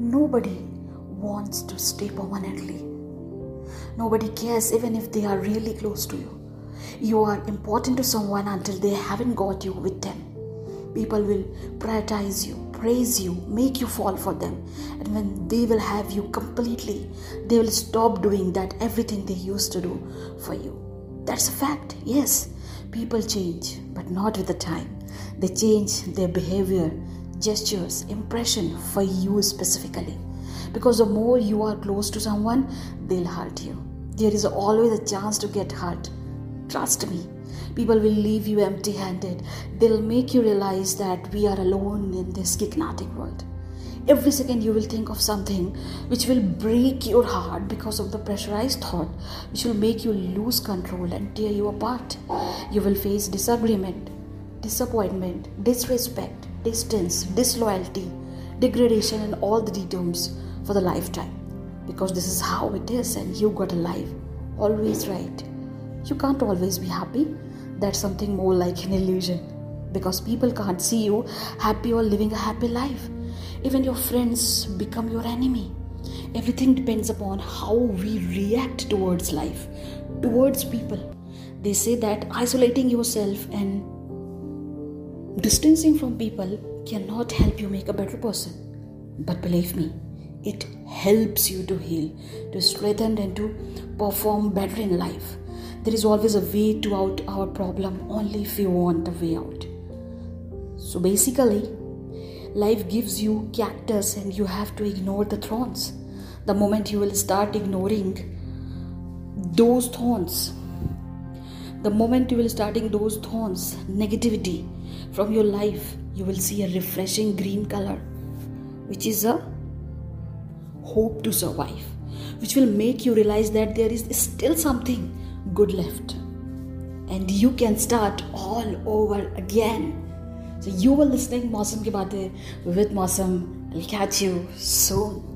Nobody wants to stay permanently. Nobody cares even if they are really close to you. You are important to someone until they haven't got you with them. People will prioritize you, praise you, make you fall for them. And when they will have you completely, they will stop doing that everything they used to do for you. That's a fact, yes. People change, but not with the time. They change their behavior, gestures, impression for you specifically. Because the more you are close to someone, they'll hurt you. There is always a chance to get hurt. Trust me, people will leave you empty handed. They'll make you realize that we are alone in this gignatic world. Every second you will think of something which will break your heart because of the pressurized thought, which will make you lose control and tear you apart. You will face disagreement, disappointment, disrespect, distance, disloyalty, degradation, and all the detours for the lifetime. Because this is how it is, and you got a life. Always right. You can't always be happy. That's something more like an illusion. Because people can't see you happy or living a happy life. Even your friends become your enemy. Everything depends upon how we react towards life, towards people. They say that isolating yourself and distancing from people cannot help you make a better person. But believe me, it helps you to heal, to strengthen, and to perform better in life. There is always a way to out our problem only if you want a way out. So basically, life gives you cactus and you have to ignore the thorns. The moment you will start ignoring those thorns, the moment you will starting those thorns, negativity from your life, you will see a refreshing green color, which is a hope to survive, which will make you realize that there is still something good left. And you can start all over again. So you were listening Mausam Ki Baatein with Mausam. I'll catch you soon.